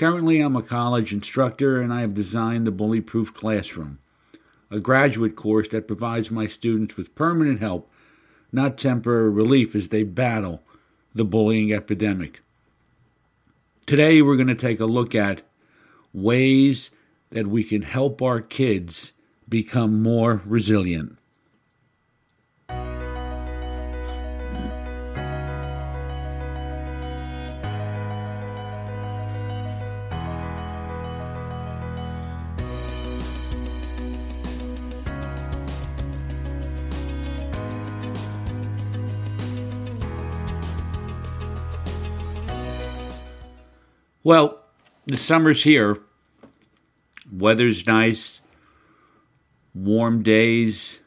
Currently, I'm a college instructor and I have designed the Bully Proof Classroom, a graduate course that provides my students with permanent help, not temporary relief as they battle the bullying epidemic. Today, we're going to take a look at ways that we can help our kids become more resilient. Well, the summer's here. Weather's nice. Warm days,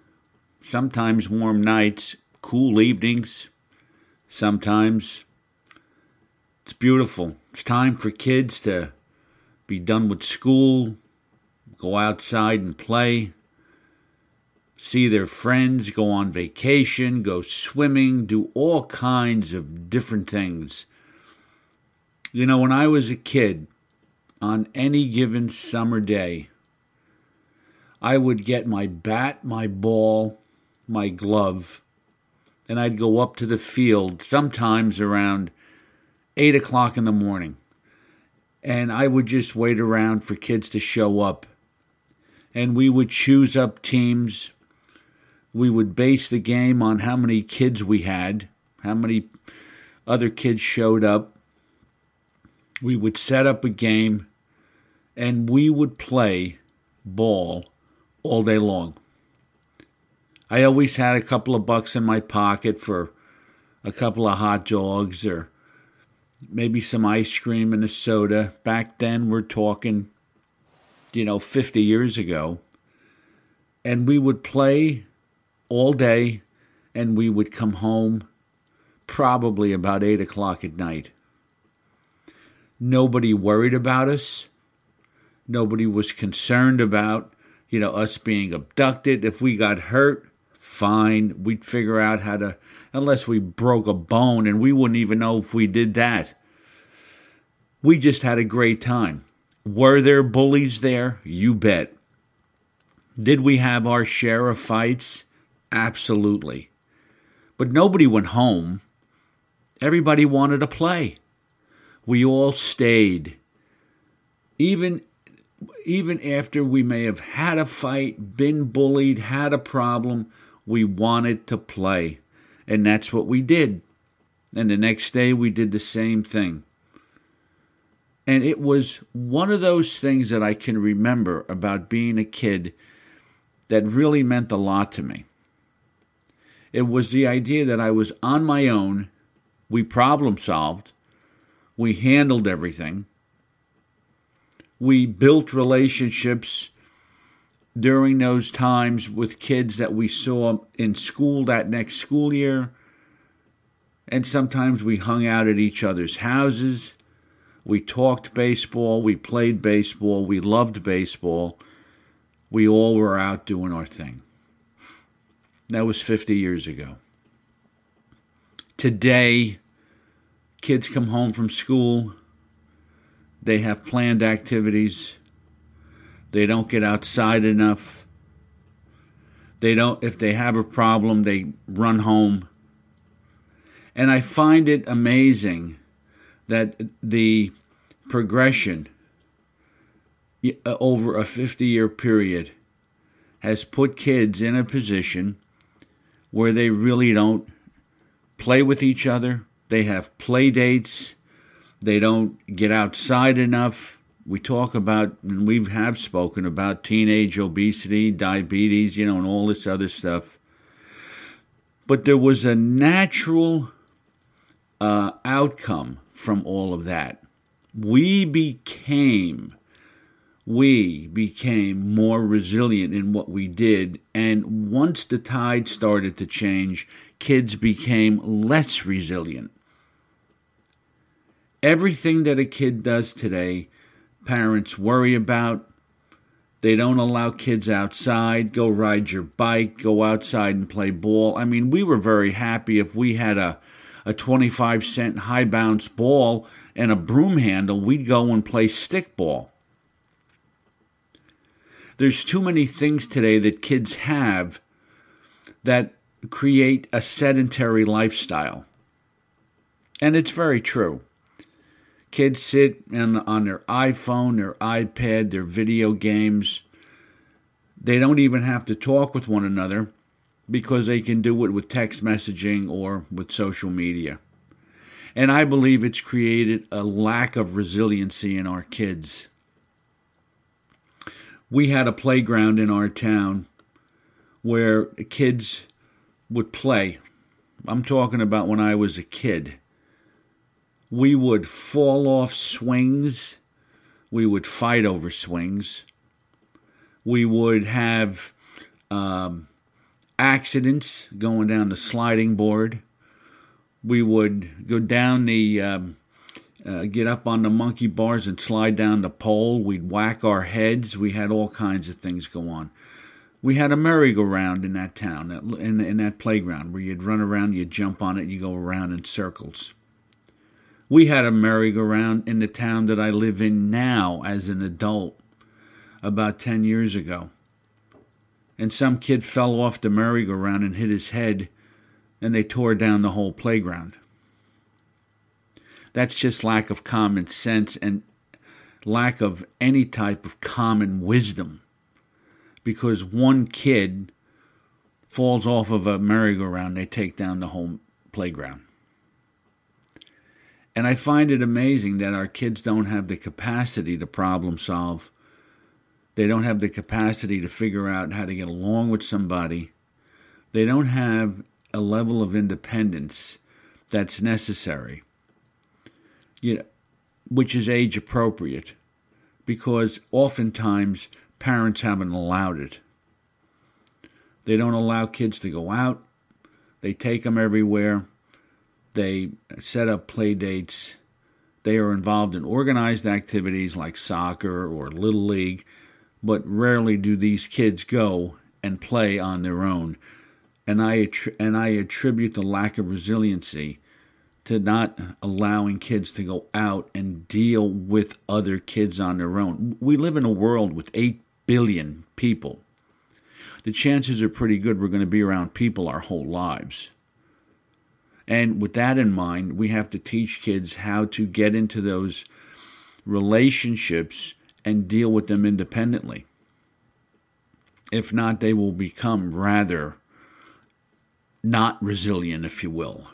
sometimes warm nights, cool evenings, sometimes. It's beautiful. It's time for kids to be done with school, go outside and play, see their friends, go on vacation, go swimming, do all kinds of different things you know, when I was a kid, on any given summer day, I would get my bat, my ball, my glove, and I'd go up to the field sometimes around 8 o'clock in the morning. And I would just wait around for kids to show up. And we would choose up teams. We would base the game on how many kids we had, how many other kids showed up we would set up a game and we would play ball all day long. I always had a couple of bucks in my pocket for a couple of hot dogs or maybe some ice cream and a soda. Back then, we're talking, you know, 50 years ago. And we would play all day and we would come home probably about 8 o'clock at night. Nobody worried about us. Nobody was concerned about, you know, us being abducted. If we got hurt, fine. We'd figure out how to, unless we broke a bone, and we wouldn't even know if we did that. We just had a great time. Were there bullies there? You bet. Did we have our share of fights? Absolutely. But nobody went home. Everybody wanted to play we all stayed. Even even after we may have had a fight, been bullied, had a problem, we wanted to play. And that's what we did. And the next day we did the same thing. And it was one of those things that I can remember about being a kid that really meant a lot to me. It was the idea that I was on my own, we problem solved, we handled everything. We built relationships during those times with kids that we saw in school that next school year. And sometimes we hung out at each other's houses. We talked baseball. We played baseball. We loved baseball. We all were out doing our thing. That was 50 years ago. Today, kids come home from school, they have planned activities, they don't get outside enough. They don't if they have a problem, they run home. And I find it amazing that the progression uh, over a 50 year period has put kids in a position where they really don't play with each other. They have play dates. They don't get outside enough. We talk about, and we have spoken about teenage obesity, diabetes, you know, and all this other stuff. But there was a natural uh, outcome from all of that. We became we became more resilient in what we did. And once the tide started to change, kids became less resilient. Everything that a kid does today, parents worry about. They don't allow kids outside. Go ride your bike, go outside and play ball. I mean, we were very happy if we had a, a 25 cent high bounce ball and a broom handle, we'd go and play stickball there's too many things today that kids have that create a sedentary lifestyle. And it's very true. Kids sit in, on their iPhone, their iPad, their video games. They don't even have to talk with one another because they can do it with text messaging or with social media. And I believe it's created a lack of resiliency in our kids we had a playground in our town where kids would play. I'm talking about when I was a kid. We would fall off swings. We would fight over swings. We would have um, accidents going down the sliding board. We would go down the um, uh, get up on the monkey bars and slide down the pole. We'd whack our heads. We had all kinds of things go on. We had a merry-go-round in that town, in, in that playground, where you'd run around, you'd jump on it, you go around in circles. We had a merry-go-round in the town that I live in now as an adult about 10 years ago. And some kid fell off the merry-go-round and hit his head, and they tore down the whole playground. That's just lack of common sense and lack of any type of common wisdom. Because one kid falls off of a merry-go-round, they take down the whole playground. And I find it amazing that our kids don't have the capacity to problem solve. They don't have the capacity to figure out how to get along with somebody. They don't have a level of independence that's necessary you know, which is age appropriate, because oftentimes parents haven't allowed it. They don't allow kids to go out. They take them everywhere. They set up play dates. They are involved in organized activities like soccer or little league, but rarely do these kids go and play on their own. And I and I attribute the lack of resiliency to not allowing kids to go out and deal with other kids on their own. We live in a world with 8 billion people. The chances are pretty good we're going to be around people our whole lives. And with that in mind, we have to teach kids how to get into those relationships and deal with them independently. If not, they will become rather not resilient, if you will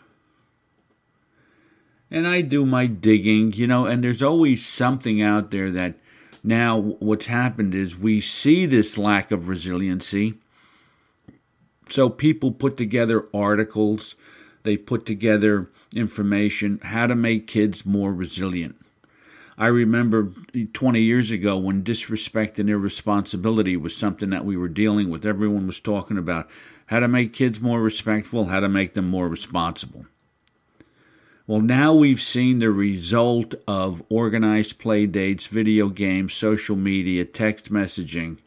and I do my digging, you know, and there's always something out there that now what's happened is we see this lack of resiliency. So people put together articles, they put together information how to make kids more resilient. I remember 20 years ago when disrespect and irresponsibility was something that we were dealing with. Everyone was talking about how to make kids more respectful, how to make them more responsible. Well, now we've seen the result of organized play dates, video games, social media, text messaging,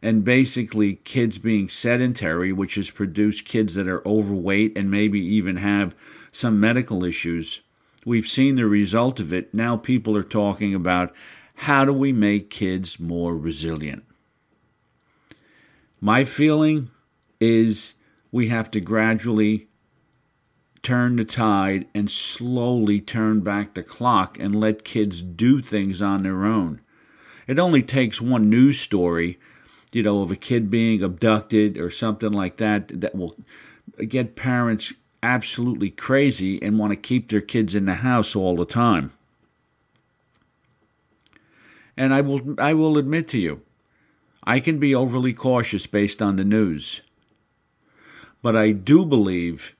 and basically kids being sedentary, which has produced kids that are overweight and maybe even have some medical issues. We've seen the result of it. Now people are talking about how do we make kids more resilient? My feeling is we have to gradually turn the tide and slowly turn back the clock and let kids do things on their own. It only takes one news story, you know, of a kid being abducted or something like that that will get parents absolutely crazy and want to keep their kids in the house all the time. And I will I will admit to you, I can be overly cautious based on the news. But I do believe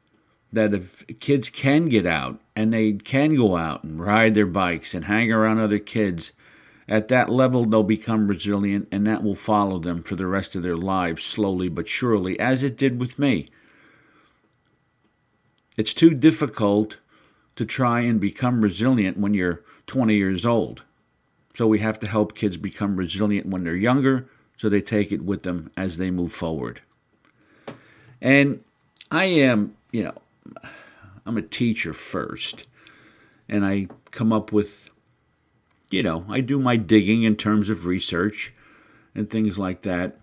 that if kids can get out and they can go out and ride their bikes and hang around other kids, at that level they'll become resilient and that will follow them for the rest of their lives slowly but surely, as it did with me. It's too difficult to try and become resilient when you're 20 years old. So we have to help kids become resilient when they're younger so they take it with them as they move forward. And I am, you know, I'm a teacher first, and I come up with, you know, I do my digging in terms of research and things like that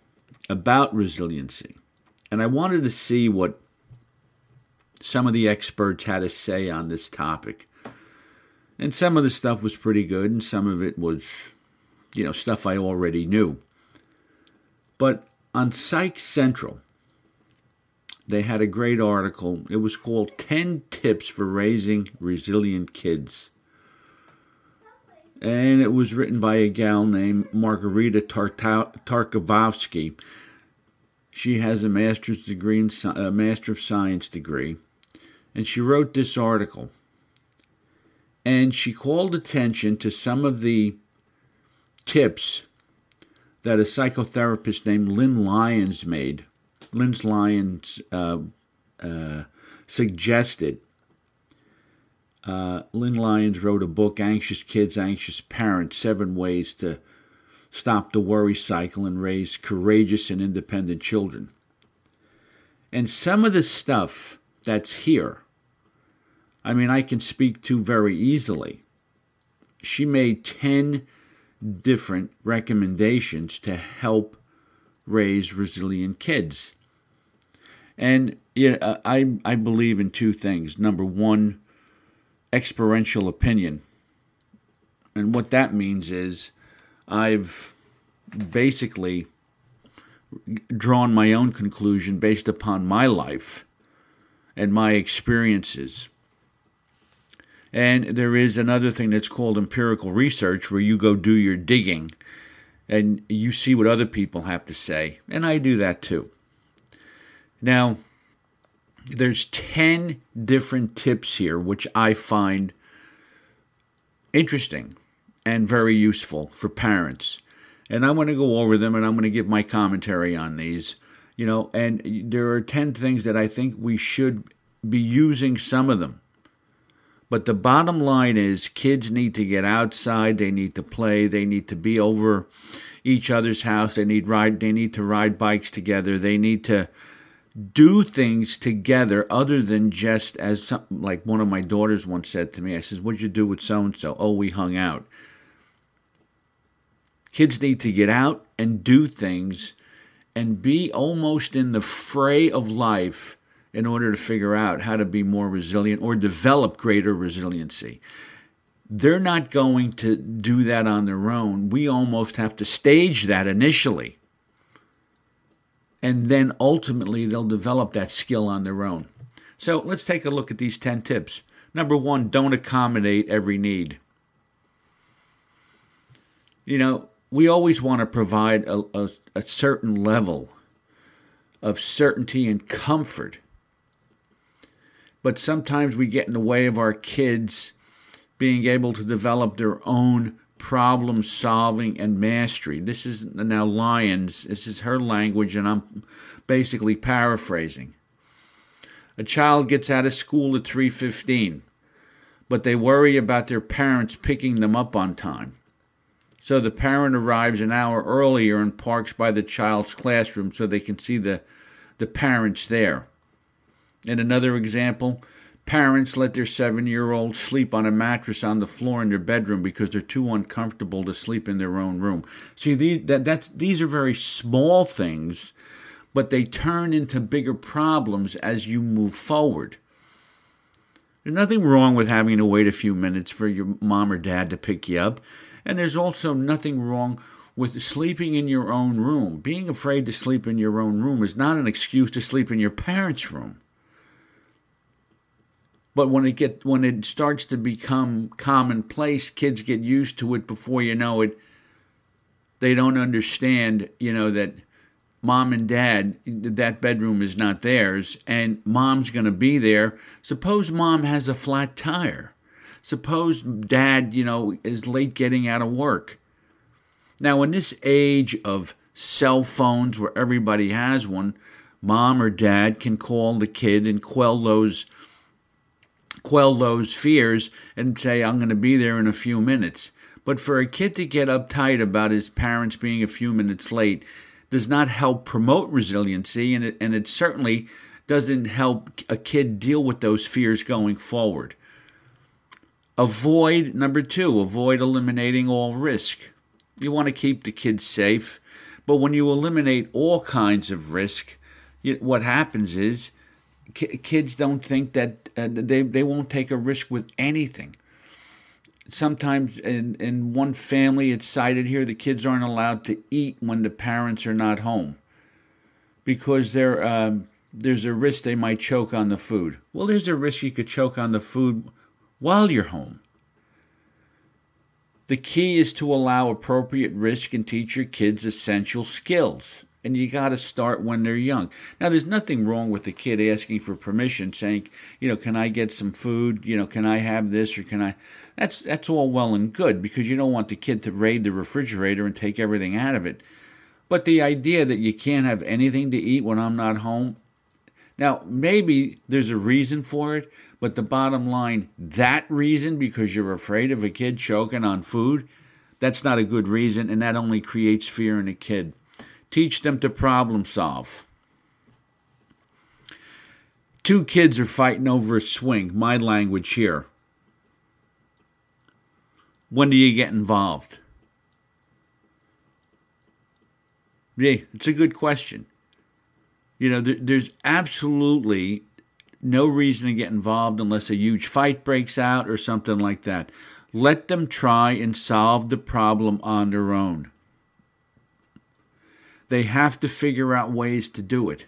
about resiliency. And I wanted to see what some of the experts had to say on this topic. And some of the stuff was pretty good, and some of it was, you know, stuff I already knew. But on Psych Central, they had a great article. It was called 10 Tips for Raising Resilient Kids. And it was written by a gal named Margarita Tartakovsky. She has a master's degree, in, a master of science degree, and she wrote this article. And she called attention to some of the tips that a psychotherapist named Lynn Lyons made. Lynn Lyons uh, uh, suggested. Uh, Lynn Lyons wrote a book, Anxious Kids, Anxious Parents Seven Ways to Stop the Worry Cycle and Raise Courageous and Independent Children. And some of the stuff that's here I mean, I can speak to very easily. She made 10 different recommendations to help raise resilient kids. And you know, uh, I, I believe in two things. Number one, experiential opinion. And what that means is I've basically drawn my own conclusion based upon my life and my experiences. And there is another thing that's called empirical research where you go do your digging and you see what other people have to say. And I do that too. Now, there's 10 different tips here which I find interesting and very useful for parents. And I'm going to go over them and I'm going to give my commentary on these. You know, and there are 10 things that I think we should be using some of them but the bottom line is kids need to get outside, they need to play, they need to be over each other's house, they need ride they need to ride bikes together, they need to do things together other than just as some, like one of my daughters once said to me, I says, What'd you do with so and so? Oh, we hung out. Kids need to get out and do things and be almost in the fray of life in order to figure out how to be more resilient or develop greater resiliency. They're not going to do that on their own. We almost have to stage that initially. And then ultimately, they'll develop that skill on their own. So let's take a look at these 10 tips. Number one, don't accommodate every need. You know, we always want to provide a, a, a certain level of certainty and comfort but sometimes we get in the way of our kids being able to develop their own problem solving and mastery. This is now Lyons, this is her language, and I'm basically paraphrasing. A child gets out of school at 3:15, but they worry about their parents picking them up on time. So the parent arrives an hour earlier and parks by the child's classroom so they can see the, the parents there. In another example, parents let their seven year old sleep on a mattress on the floor in their bedroom because they're too uncomfortable to sleep in their own room. See, these, that, that's, these are very small things, but they turn into bigger problems as you move forward. There's nothing wrong with having to wait a few minutes for your mom or dad to pick you up. And there's also nothing wrong with sleeping in your own room. Being afraid to sleep in your own room is not an excuse to sleep in your parents' room. But when it get when it starts to become commonplace, kids get used to it before you know it. They don't understand, you know, that mom and dad, that bedroom is not theirs, and mom's going to be there. Suppose mom has a flat tire. Suppose dad, you know, is late getting out of work. Now, in this age of cell phones where everybody has one, mom or dad can call the kid and quell those quell those fears and say, I'm going to be there in a few minutes. But for a kid to get uptight about his parents being a few minutes late does not help promote resiliency, and it, and it certainly doesn't help a kid deal with those fears going forward. Avoid, number two, avoid eliminating all risk. You want to keep the kids safe, but when you eliminate all kinds of risk, what happens is kids don't think that uh, they they won't take a risk with anything. Sometimes in in one family, it's cited here the kids aren't allowed to eat when the parents are not home because there um, there's a risk they might choke on the food. Well, there's a risk you could choke on the food while you're home. The key is to allow appropriate risk and teach your kids essential skills and you got to start when they're young. Now, there's nothing wrong with the kid asking for permission, saying, you know, can I get some food? You know, can I have this or can I? That's that's all well and good because you don't want the kid to raid the refrigerator and take everything out of it. But the idea that you can't have anything to eat when I'm not home, now maybe there's a reason for it, but the bottom line, that reason because you're afraid of a kid choking on food, that's not a good reason, and that only creates fear in a kid. Teach them to problem solve. Two kids are fighting over a swing. My language here. When do you get involved? Yeah, it's a good question. You know, there, there's absolutely no reason to get involved unless a huge fight breaks out or something like that. Let them try and solve the problem on their own. They have to figure out ways to do it.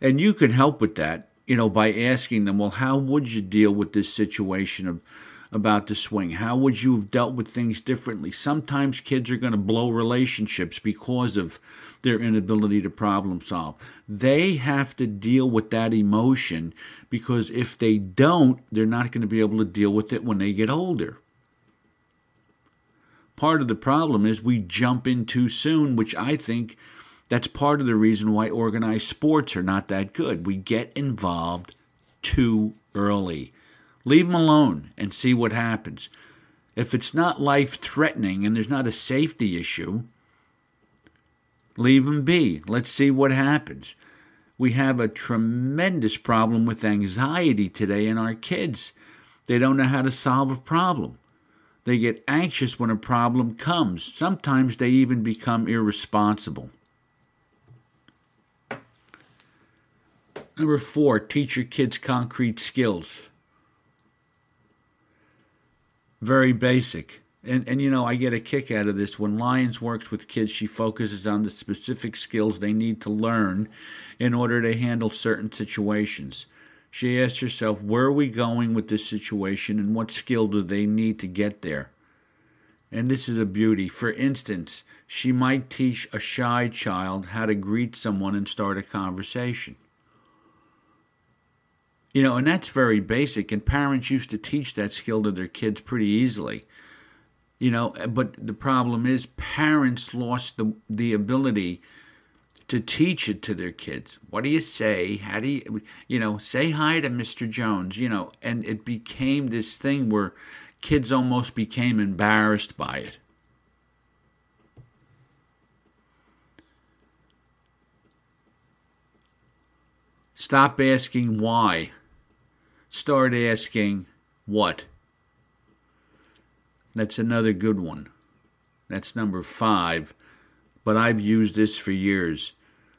And you can help with that, you know, by asking them, well, how would you deal with this situation of, about the swing? How would you have dealt with things differently? Sometimes kids are going to blow relationships because of their inability to problem solve. They have to deal with that emotion because if they don't, they're not going to be able to deal with it when they get older. Part of the problem is we jump in too soon, which I think that's part of the reason why organized sports are not that good. We get involved too early. Leave them alone and see what happens. If it's not life threatening and there's not a safety issue, leave them be. Let's see what happens. We have a tremendous problem with anxiety today in our kids. They don't know how to solve a problem. They get anxious when a problem comes. Sometimes they even become irresponsible. Number four, teach your kids concrete skills. Very basic. And, and you know, I get a kick out of this. When Lyons works with kids, she focuses on the specific skills they need to learn in order to handle certain situations. She asked herself, where are we going with this situation and what skill do they need to get there? And this is a beauty. For instance, she might teach a shy child how to greet someone and start a conversation. You know, and that's very basic, and parents used to teach that skill to their kids pretty easily. You know, but the problem is parents lost the, the ability to teach it to their kids. What do you say? How do you, you know, say hi to Mr. Jones, you know, and it became this thing where kids almost became embarrassed by it. Stop asking why. Start asking what. That's another good one. That's number five but I've used this for years.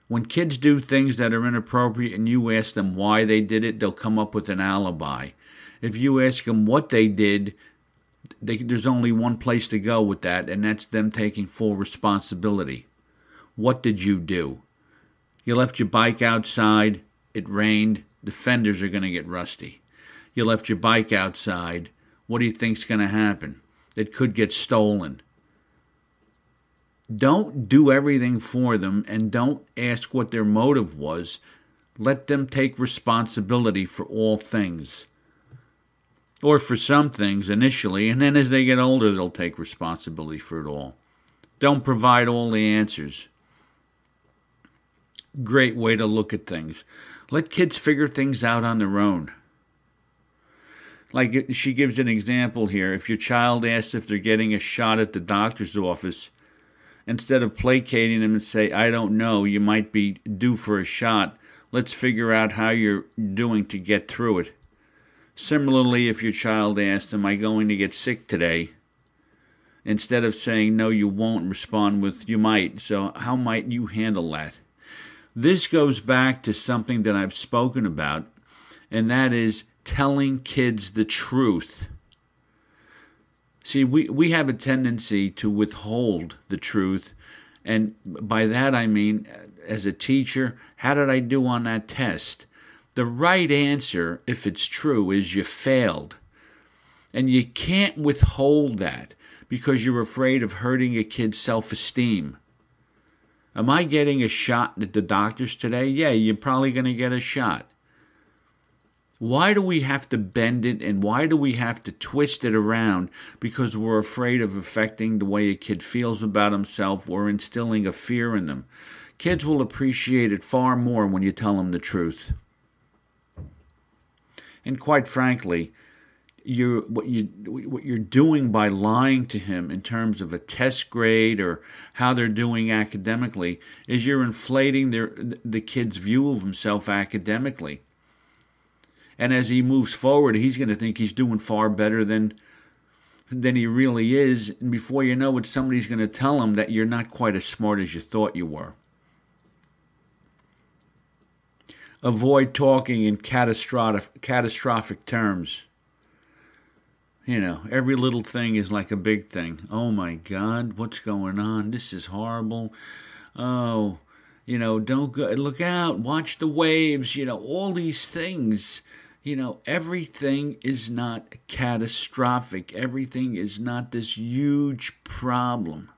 When kids do things that are inappropriate and you ask them why they did it, they'll come up with an alibi. If you ask them what they did, they, there's only one place to go with that, and that's them taking full responsibility. What did you do? You left your bike outside, it rained, the fenders are going to get rusty. You left your bike outside, what do you think's going to happen? It could get stolen. Don't do everything for them and don't ask what their motive was. Let them take responsibility for all things. Or for some things initially, and then as they get older, they'll take responsibility for it all. Don't provide all the answers. Great way to look at things. Let kids figure things out on their own. Like she gives an example here. If your child asks if they're getting a shot at the doctor's office, instead of placating them and say, I don't know, you might be due for a shot, let's figure out how you're doing to get through it. Similarly, if your child asks, Am I going to get sick today? Instead of saying, No, you won't, respond with, You might. So, how might you handle that? This goes back to something that I've spoken about, and that is telling kids the truth. See, we, we have a tendency to withhold the truth. And by that I mean, as a teacher, how did I do on that test? The right answer, if it's true, is you failed. And you can't withhold that because you're afraid of hurting a kid's self esteem. Am I getting a shot at the doctors today? Yeah, you're probably going to get a shot. Why do we have to bend it and why do we have to twist it around? Because we're afraid of affecting the way a kid feels about himself or instilling a fear in them. Kids will appreciate it far more when you tell them the truth. And quite frankly, you what you what you're doing by lying to him in terms of a test grade or how they're doing academically is you're inflating their the kid's view of himself academically. And as he moves forward, he's going to think he's doing far better than than he really is. And before you know it, somebody's going to tell him that you're not quite as smart as you thought you were. Avoid talking in catastrophic, catastrophic terms. You know, every little thing is like a big thing. Oh my God, what's going on? This is horrible. Oh, you know, don't go, look out, watch the waves, you know, all these things you know, everything is not catastrophic. Everything is not this huge problem.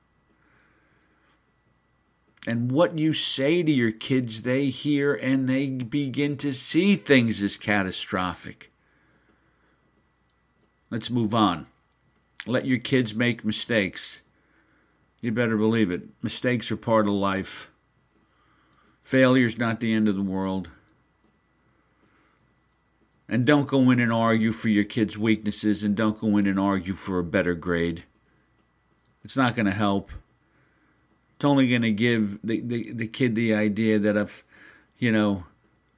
And what you say to your kids, they hear and they begin to see things as catastrophic. Let's move on. Let your kids make mistakes. You better believe it. Mistakes are part of life. Failure's not the end of the world. And don't go in and argue for your kid's weaknesses and don't go in and argue for a better grade. It's not going to help. It's only going to give the, the, the kid the idea that if, you know,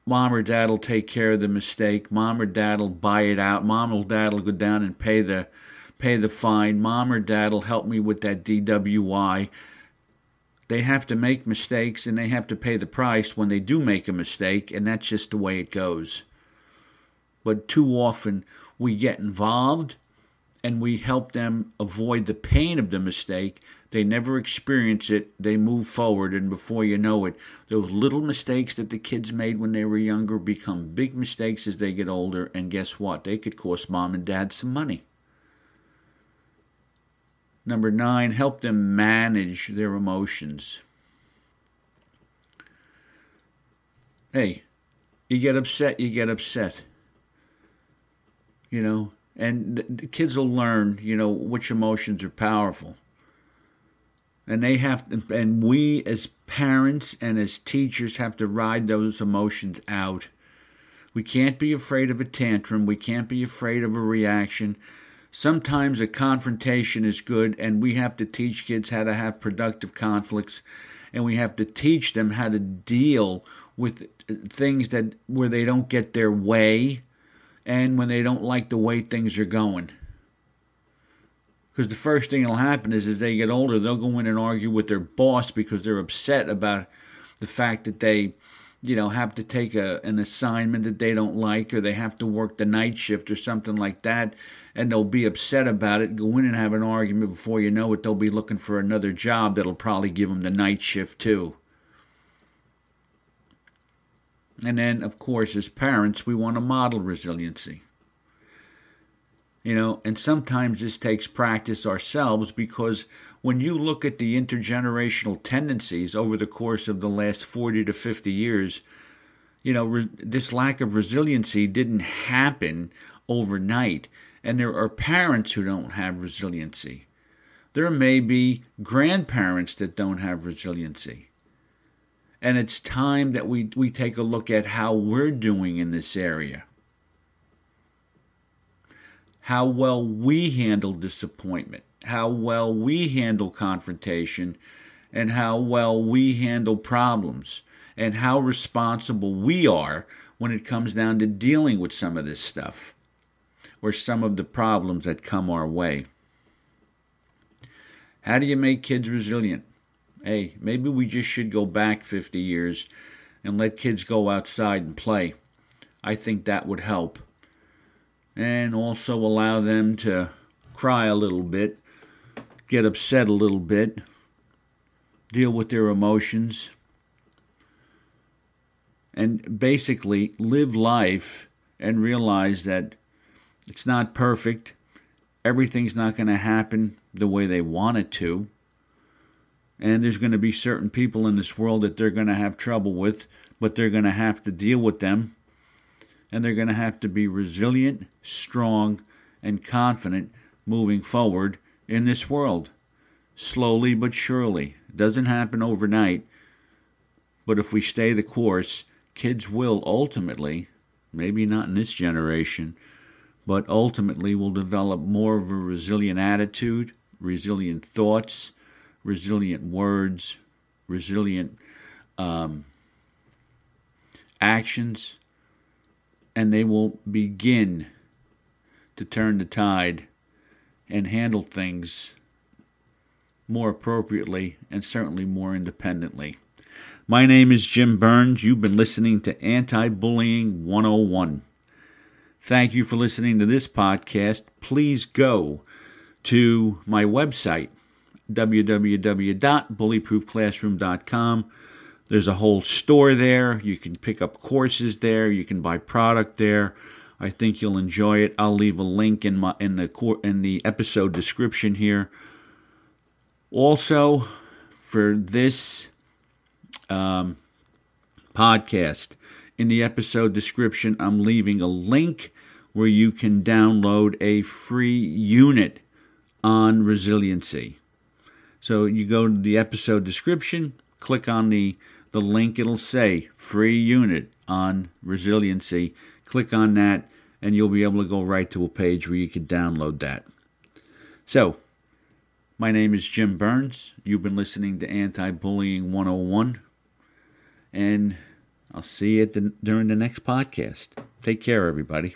mom or dad will take care of the mistake, mom or dad will buy it out, mom or dad will go down and pay the pay the fine, mom or dad will help me with that DWI. They have to make mistakes and they have to pay the price when they do make a mistake, and that's just the way it goes but too often we get involved and we help them avoid the pain of the mistake. They never experience it, they move forward, and before you know it, those little mistakes that the kids made when they were younger become big mistakes as they get older, and guess what? They could cost mom and dad some money. Number nine, help them manage their emotions. Hey, you get upset, you get upset you know, and the kids will learn, you know, which emotions are powerful. And they have to, and we as parents and as teachers have to ride those emotions out. We can't be afraid of a tantrum. We can't be afraid of a reaction. Sometimes a confrontation is good, and we have to teach kids how to have productive conflicts, and we have to teach them how to deal with uh, things that where they don't get their way and when they don't like the way things are going. Because the first thing that'll happen is as they get older, they'll go in and argue with their boss because they're upset about the fact that they, you know, have to take a, an assignment that they don't like or they have to work the night shift or something like that and they'll be upset about it, go in and have an argument before you know it, they'll be looking for another job that'll probably give them the night shift too. And then, of course, as parents, we want to model resiliency. You know, and sometimes this takes practice ourselves because when you look at the intergenerational tendencies over the course of the last 40 to 50 years, you know, re- this lack of resiliency didn't happen overnight. And there are parents who don't have resiliency. There may be grandparents that don't have resiliency. And it's time that we, we take a look at how we're doing in this area. How well we handle disappointment, how well we handle confrontation, and how well we handle problems, and how responsible we are when it comes down to dealing with some of this stuff or some of the problems that come our way. How do you make kids resilient? Hey, maybe we just should go back 50 years and let kids go outside and play. I think that would help. And also allow them to cry a little bit, get upset a little bit, deal with their emotions, and basically live life and realize that it's not perfect. Everything's not going to happen the way they want it to. And there's going to be certain people in this world that they're going to have trouble with, but they're going to have to deal with them. And they're going to have to be resilient, strong, and confident moving forward in this world. Slowly but surely. It doesn't happen overnight. But if we stay the course, kids will ultimately, maybe not in this generation, but ultimately will develop more of a resilient attitude, resilient thoughts, resilient words, resilient um, actions, and they will begin to turn the tide and handle things more appropriately and certainly more independently. My name is Jim Burns. You've been listening to Anti Bullying 101. Thank you for listening to this podcast. Please go to my website, www.bullyproofclassroom.com. There's a whole store there. You can pick up courses there. You can buy product there. I think you'll enjoy it. I'll leave a link in my in the in the episode description here. Also, for this um, podcast, in the episode description, I'm leaving a link where you can download a free unit on resiliency. So you go to the episode description, click on the, the link, it'll say free unit on resiliency. Click on that, and you'll be able to go right to a page where you can download that. So, my name is Jim Burns. You've been listening to Anti Bullying 101, and I'll see you the, during the next podcast. Take care, everybody.